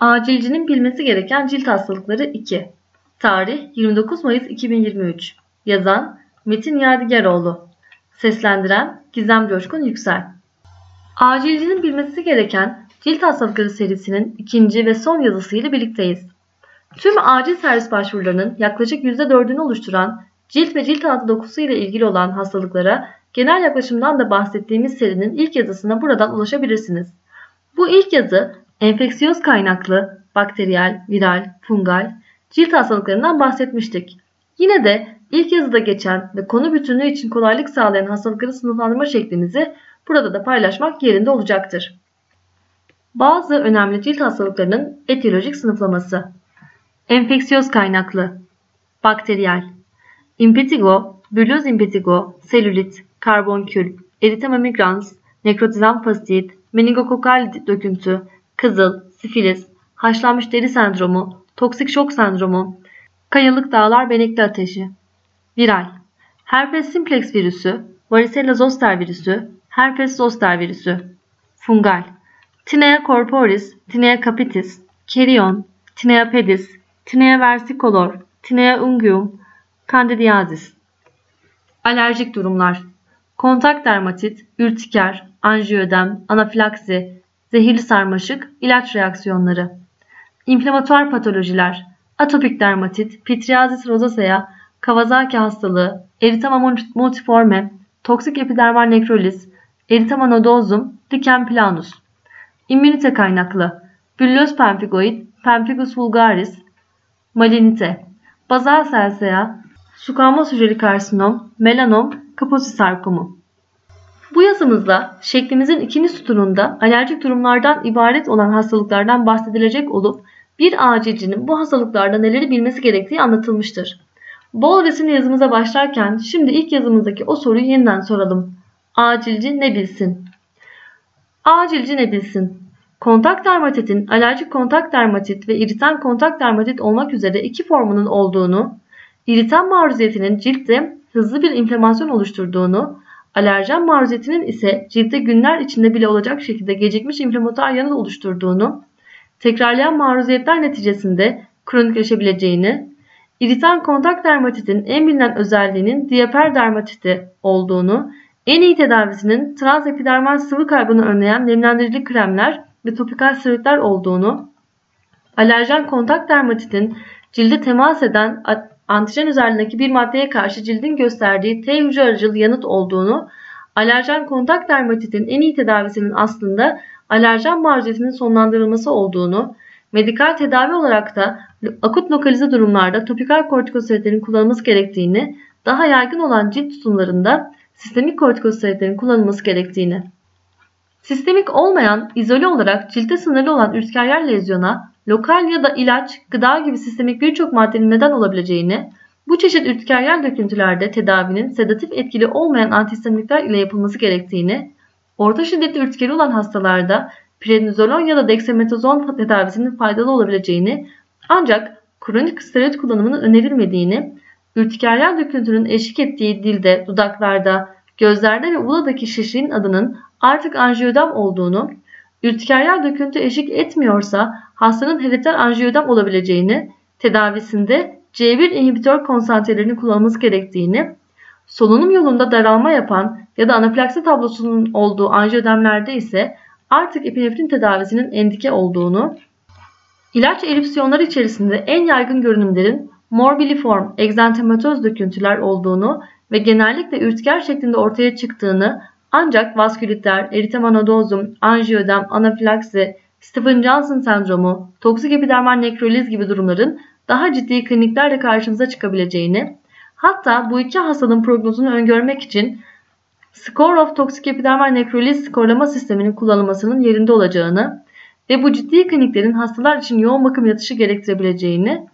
Acilcinin bilmesi gereken cilt hastalıkları 2. Tarih 29 Mayıs 2023. Yazan Metin Yadigaroğlu. Seslendiren Gizem Coşkun Yüksel. Acilcinin bilmesi gereken cilt hastalıkları serisinin ikinci ve son yazısıyla birlikteyiz. Tüm acil servis başvurularının yaklaşık %4'ünü oluşturan cilt ve cilt altı dokusu ile ilgili olan hastalıklara genel yaklaşımdan da bahsettiğimiz serinin ilk yazısına buradan ulaşabilirsiniz. Bu ilk yazı enfeksiyöz kaynaklı, bakteriyel, viral, fungal, cilt hastalıklarından bahsetmiştik. Yine de ilk yazıda geçen ve konu bütünlüğü için kolaylık sağlayan hastalıkları sınıflandırma şeklimizi burada da paylaşmak yerinde olacaktır. Bazı önemli cilt hastalıklarının etiyolojik sınıflaması. Enfeksiyöz kaynaklı, bakteriyel, impetigo, büryoz impetigo, selülit, karbonkül, eritema migrans, nekrotizan fasit, meningokokal döküntü, kızıl, sifilis, haşlanmış deri sendromu, toksik şok sendromu, kayalık dağlar benekli ateşi. Viral, herpes simplex virüsü, varicella zoster virüsü, herpes zoster virüsü. Fungal, Tinea corporis, Tinea capitis, Kerion, Tinea pedis, Tinea versicolor, Tinea unguium, Candidiasis. Alerjik durumlar. Kontak dermatit, ürtiker, anjiödem, anafilaksi, zehirli sarmaşık, ilaç reaksiyonları. İnflamatuar patolojiler. Atopik dermatit, pitriazis rosacea, Kawasaki hastalığı, eritema multiforme, toksik epidermal nekroliz, eritema nodosum, lichen planus. İmmünite kaynaklı. Büllöz pemphigoid, pemphigus vulgaris, malinite. Bazal selsea, sukamos hücreli karsinom, melanom, kaposi sarkomu. Bu yazımızda şeklimizin ikinci sütununda alerjik durumlardan ibaret olan hastalıklardan bahsedilecek olup bir acilcinin bu hastalıklarda neleri bilmesi gerektiği anlatılmıştır. Bol resimli yazımıza başlarken şimdi ilk yazımızdaki o soruyu yeniden soralım. Acilci ne bilsin? Acilci ne bilsin? Kontak dermatitin alerjik kontak dermatit ve iritan kontak dermatit olmak üzere iki formunun olduğunu, iritan maruziyetinin ciltte hızlı bir inflamasyon oluşturduğunu, alerjen maruziyetinin ise ciltte günler içinde bile olacak şekilde gecikmiş inflamatuar yanıt oluşturduğunu, tekrarlayan maruziyetler neticesinde kronikleşebileceğini, iritan kontak dermatitin en bilinen özelliğinin diaper dermatiti olduğunu, en iyi tedavisinin transepidermal sıvı kaybını önleyen nemlendirici kremler ve topikal steroidler olduğunu, alerjen kontak dermatitin cilde temas eden antijen üzerindeki bir maddeye karşı cildin gösterdiği T hücre aracılı yanıt olduğunu, alerjen kontak dermatitin en iyi tedavisinin aslında alerjen maruziyetinin sonlandırılması olduğunu, medikal tedavi olarak da akut lokalize durumlarda topikal kortikosteroidlerin kullanılması gerektiğini, daha yaygın olan cilt tutumlarında sistemik kortikosteroidlerin kullanılması gerektiğini. Sistemik olmayan, izole olarak ciltte sınırlı olan ürtikeryer lezyona lokal ya da ilaç, gıda gibi sistemik birçok maddenin neden olabileceğini, bu çeşit ürtikeryer döküntülerde tedavinin sedatif etkili olmayan antihistaminikler ile yapılması gerektiğini, orta şiddetli ürtikeri olan hastalarda prednizolon ya da dexametazon tedavisinin faydalı olabileceğini ancak kronik steroid kullanımının önerilmediğini, ürtikeryer döküntünün eşlik ettiği dilde, dudaklarda, gözlerde ve uladaki şişliğin adının artık anjiyodem olduğunu, ürtikeryer döküntü eşlik etmiyorsa hastanın herediter anjiyodem olabileceğini, tedavisinde C1 inhibitör konsantrelerinin kullanılması gerektiğini, solunum yolunda daralma yapan ya da anafilaksi tablosunun olduğu anjiyodemlerde ise artık epinefrin tedavisinin endike olduğunu, ilaç erupsiyonları içerisinde en yaygın görünümlerin morbiliform, egzantematöz döküntüler olduğunu ve genellikle ürtiker şeklinde ortaya çıktığını ancak vaskülitler, eritema nodosum, anjiyodem, anafilaksi, Stephen-Johnson sendromu, toksik epidermal nekroliz gibi durumların daha ciddi kliniklerle karşımıza çıkabileceğini, hatta bu iki hastalığın prognozunu öngörmek için Score of Toxic Epidermal Necrolysis skorlama sisteminin kullanılmasının yerinde olacağını ve bu ciddi kliniklerin hastalar için yoğun bakım yatışı gerektirebileceğini,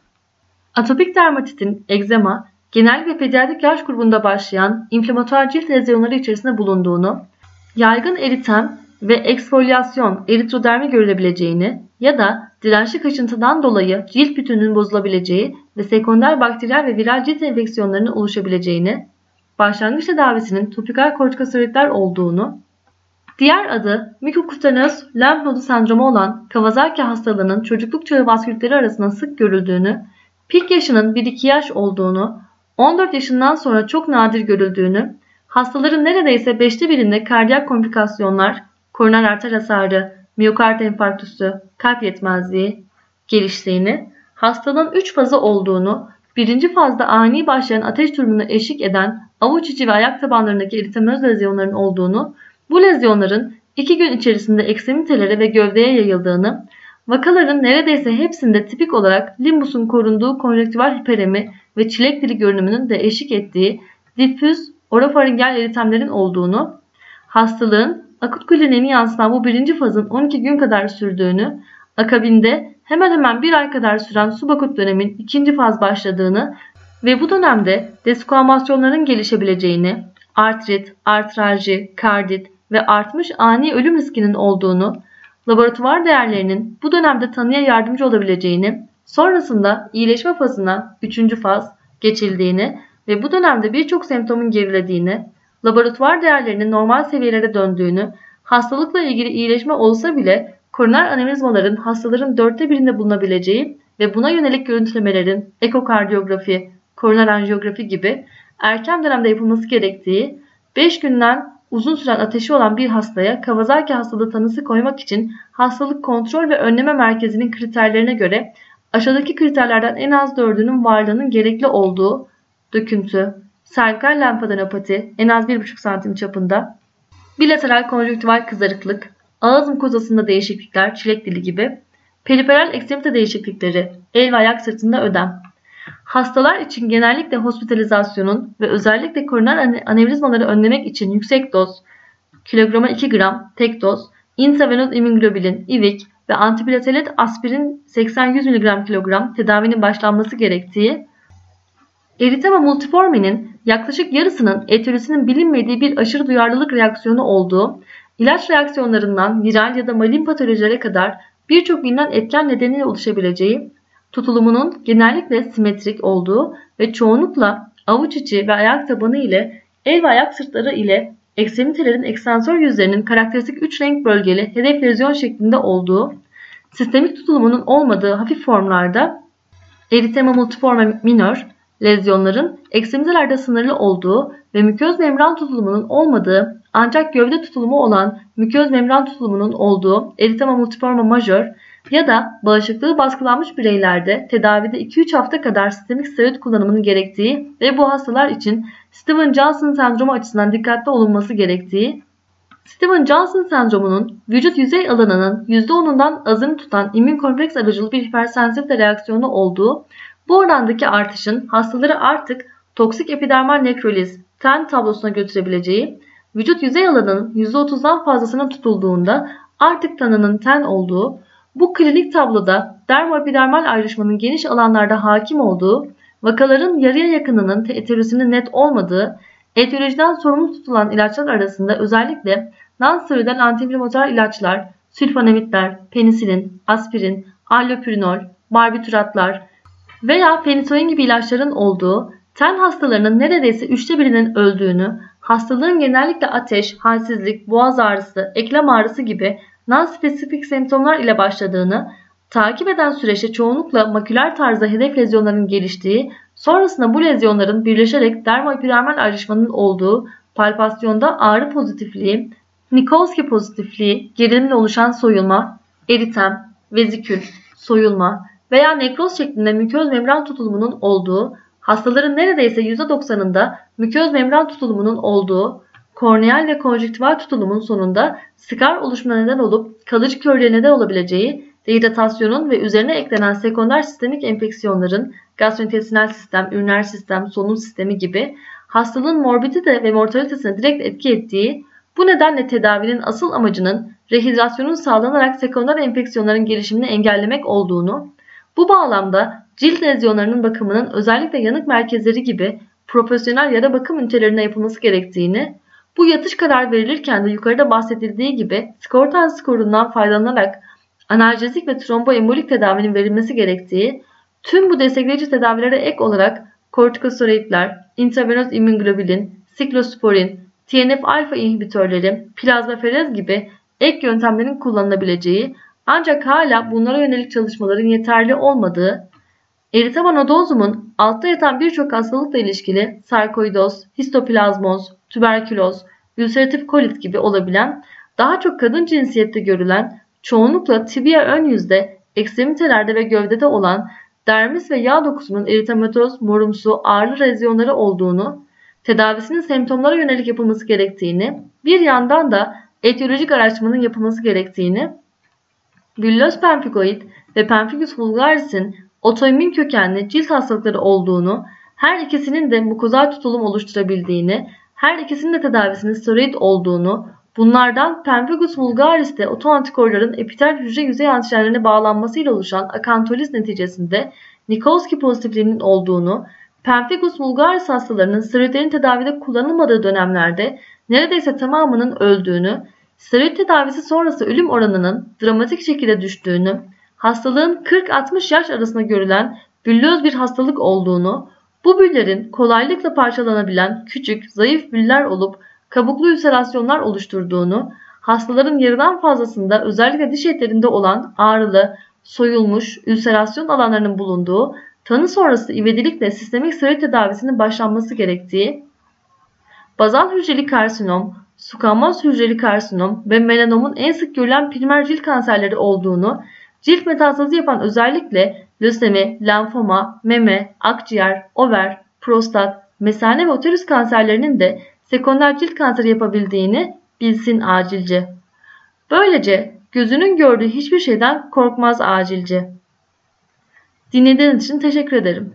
atopik dermatitin egzema, genellikle pediatrik yaş grubunda başlayan inflamatuar cilt lezyonları içerisinde bulunduğunu, yaygın eritem ve eksfolyasyon eritrodermi görülebileceğini ya da dirençli kaşıntıdan dolayı cilt bütününün bozulabileceği ve sekonder bakteriyel ve viral cilt enfeksiyonlarının oluşabileceğini, başlangıç tedavisinin topikal kortikosteroidler olduğunu, Diğer adı mikrokutanöz lenf nodu sendromu olan Kawasaki hastalığının çocukluk çağı vasküritleri arasında sık görüldüğünü, pik yaşının 1-2 yaş olduğunu, 14 yaşından sonra çok nadir görüldüğünü, hastaların neredeyse 5'te birinde kardiyak komplikasyonlar, koroner arter hasarı, miyokard enfarktüsü, kalp yetmezliği geliştiğini, hastalığın 3 fazı olduğunu, birinci fazda ani başlayan ateş durumunu eşlik eden avuç içi ve ayak tabanlarındaki eritemöz lezyonların olduğunu, bu lezyonların 2 gün içerisinde ekstremitelere ve gövdeye yayıldığını, vakaların neredeyse hepsinde tipik olarak limbusun korunduğu konjektüval hiperemi ve çilek dili görünümünün de eşlik ettiği difüz orofaringel eritemlerin olduğunu, hastalığın akut kliniğini yansıtan bu birinci fazın 12 gün kadar sürdüğünü, akabinde hemen hemen bir ay kadar süren subakut dönemin ikinci faz başladığını ve bu dönemde deskuamasyonların gelişebileceğini, artrit, artralji, kardit ve artmış ani ölüm riskinin olduğunu, laboratuvar değerlerinin bu dönemde tanıya yardımcı olabileceğini, sonrasında iyileşme fazına 3. faz geçildiğini ve bu dönemde birçok semptomun gerilediğini, laboratuvar değerlerinin normal seviyelere döndüğünü, hastalıkla ilgili iyileşme olsa bile koroner anevrizmaların hastaların dörtte birinde bulunabileceği ve buna yönelik görüntülemelerin ekokardiyografi, koroner anjiyografi gibi erken dönemde yapılması gerektiği, 5 günden uzun süren ateşi olan bir hastaya Kawasaki hastalığı tanısı koymak için hastalık kontrol ve önleme merkezinin kriterlerine göre aşağıdaki kriterlerden en az dördünün varlığının gerekli olduğu döküntü, servikal lenfadenopati en az 1,5 santim çapında, bilateral konjüktival kızarıklık, ağız mukozasında değişiklikler, çilek dili gibi, periferal ekstremite değişiklikleri, el ve ayak sırtında ödem. Hastalar için genellikle hospitalizasyonun ve özellikle koroner anevrizmaları önlemek için yüksek doz, kilograma 2 gram tek doz, intravenöz immunoglobulin, IVIC ve antiplatelet aspirin 80-100 mg kilogram tedavinin başlanması gerektiği Eritema multiforme'nin yaklaşık yarısının etürisinin bilinmediği bir aşırı duyarlılık reaksiyonu olduğu, ilaç reaksiyonlarından viral ya da malin patolojilere kadar birçok bilinen etken nedeniyle oluşabileceği, tutulumunun genellikle simetrik olduğu ve çoğunlukla avuç içi ve ayak tabanı ile el ve ayak sırtları ile ekstremitelerin ekstensör yüzlerinin karakteristik 3 renk bölgeli hedef lezyon şeklinde olduğu, sistemik tutulumunun olmadığı hafif formlarda eritema multiforme minor, lezyonların ekstremitelerde sınırlı olduğu ve müköz membran tutulumunun olmadığı ancak gövde tutulumu olan müköz membran tutulumunun olduğu eritema multiforme majör ya da bağışıklığı baskılanmış bireylerde tedavide 2-3 hafta kadar sistemik steroid kullanımının gerektiği ve bu hastalar için Steven Johnson sendromu açısından dikkatli olunması gerektiği, Steven Johnson sendromunun vücut yüzey alanının %10'undan azını tutan immün kompleks aracılı bir hipersensivite reaksiyonu olduğu bu orandaki artışın hastaları artık toksik epidermal nekroliz, ten tablosuna götürebileceği, vücut yüzey alanının %30'dan fazlasına tutulduğunda artık tanının ten olduğu, bu klinik tabloda dermoepidermal ayrışmanın geniş alanlarda hakim olduğu, vakaların yarıya yakınının teterisinin net olmadığı, etiyolojiden sorumlu tutulan ilaçlar arasında özellikle non-steroidal antiinflamatuar ilaçlar, sülfonamitler, penisilin, aspirin, allopurinol, barbituratlar, veya penisoin gibi ilaçların olduğu, ten hastalarının neredeyse üçte birinin öldüğünü, hastalığın genellikle ateş, halsizlik, boğaz ağrısı, eklem ağrısı gibi non-spesifik semptomlar ile başladığını, takip eden süreçte çoğunlukla maküler tarzda hedef lezyonların geliştiği, sonrasında bu lezyonların birleşerek dermoepidermal ayrışmanın olduğu, palpasyonda ağrı pozitifliği, Nikolski pozitifliği, gerilimle oluşan soyulma, eritem, vezikül, soyulma, veya nekroz şeklinde müköz membran tutulumunun olduğu, hastaların neredeyse %90'ında müköz membran tutulumunun olduğu, korneal ve konjüktival tutulumun sonunda skar oluşumuna neden olup kalıcı körlüğe neden olabileceği, dehidratasyonun ve üzerine eklenen sekonder sistemik enfeksiyonların gastrointestinal sistem, üriner sistem, solunum sistemi gibi hastalığın morbidite ve mortalitesine direkt etki ettiği, bu nedenle tedavinin asıl amacının rehidrasyonun sağlanarak sekonder enfeksiyonların gelişimini engellemek olduğunu, bu bağlamda cilt lezyonlarının bakımının özellikle yanık merkezleri gibi profesyonel yara bakım ünitelerine yapılması gerektiğini, bu yatış karar verilirken de yukarıda bahsedildiği gibi skortan skorundan faydalanarak analjezik ve tromboembolik tedavinin verilmesi gerektiği, tüm bu destekleyici tedavilere ek olarak kortikosteroidler, intravenöz immunoglobulin, siklosporin, TNF-alfa inhibitörleri, plazmaferez gibi ek yöntemlerin kullanılabileceği ancak hala bunlara yönelik çalışmaların yeterli olmadığı, eritemanodozumun altta yatan birçok hastalıkla ilişkili sarkoidoz, histoplazmoz, tüberküloz, ülseratif kolit gibi olabilen, daha çok kadın cinsiyette görülen, çoğunlukla tibia ön yüzde, ekstremitelerde ve gövdede olan dermis ve yağ dokusunun eritematoz, morumsu, ağrı lezyonları olduğunu, tedavisinin semptomlara yönelik yapılması gerektiğini, bir yandan da etiyolojik araştırmanın yapılması gerektiğini, Villus pemphigoid ve Pemphigus vulgaris'in otoimmün kökenli cilt hastalıkları olduğunu, her ikisinin de mukozal tutulum oluşturabildiğini, her ikisinin de tedavisinin steroid olduğunu, bunlardan Pemphigus vulgaris'te otoantikorların epitel hücre yüzey antijenlerine bağlanmasıyla oluşan akantoliz neticesinde Nikolsky pozitifliğinin olduğunu, Pemphigus vulgaris hastalarının steroidlerin tedavide kullanılmadığı dönemlerde neredeyse tamamının öldüğünü, steroid tedavisi sonrası ölüm oranının dramatik şekilde düştüğünü, hastalığın 40-60 yaş arasında görülen büllöz bir hastalık olduğunu, bu büllerin kolaylıkla parçalanabilen küçük, zayıf büller olup kabuklu ülserasyonlar oluşturduğunu, hastaların yarıdan fazlasında özellikle diş etlerinde olan ağrılı, soyulmuş ülserasyon alanlarının bulunduğu, tanı sonrası ivedilikle sistemik steroid tedavisinin başlanması gerektiği, bazal hücreli karsinom, sukamoz hücreli karsinom ve melanomun en sık görülen primer cilt kanserleri olduğunu, cilt metastazı yapan özellikle lösemi, lenfoma, meme, akciğer, over, prostat, mesane ve uterus kanserlerinin de sekonder cilt kanseri yapabildiğini bilsin acilce. Böylece gözünün gördüğü hiçbir şeyden korkmaz acilce. Dinlediğiniz için teşekkür ederim.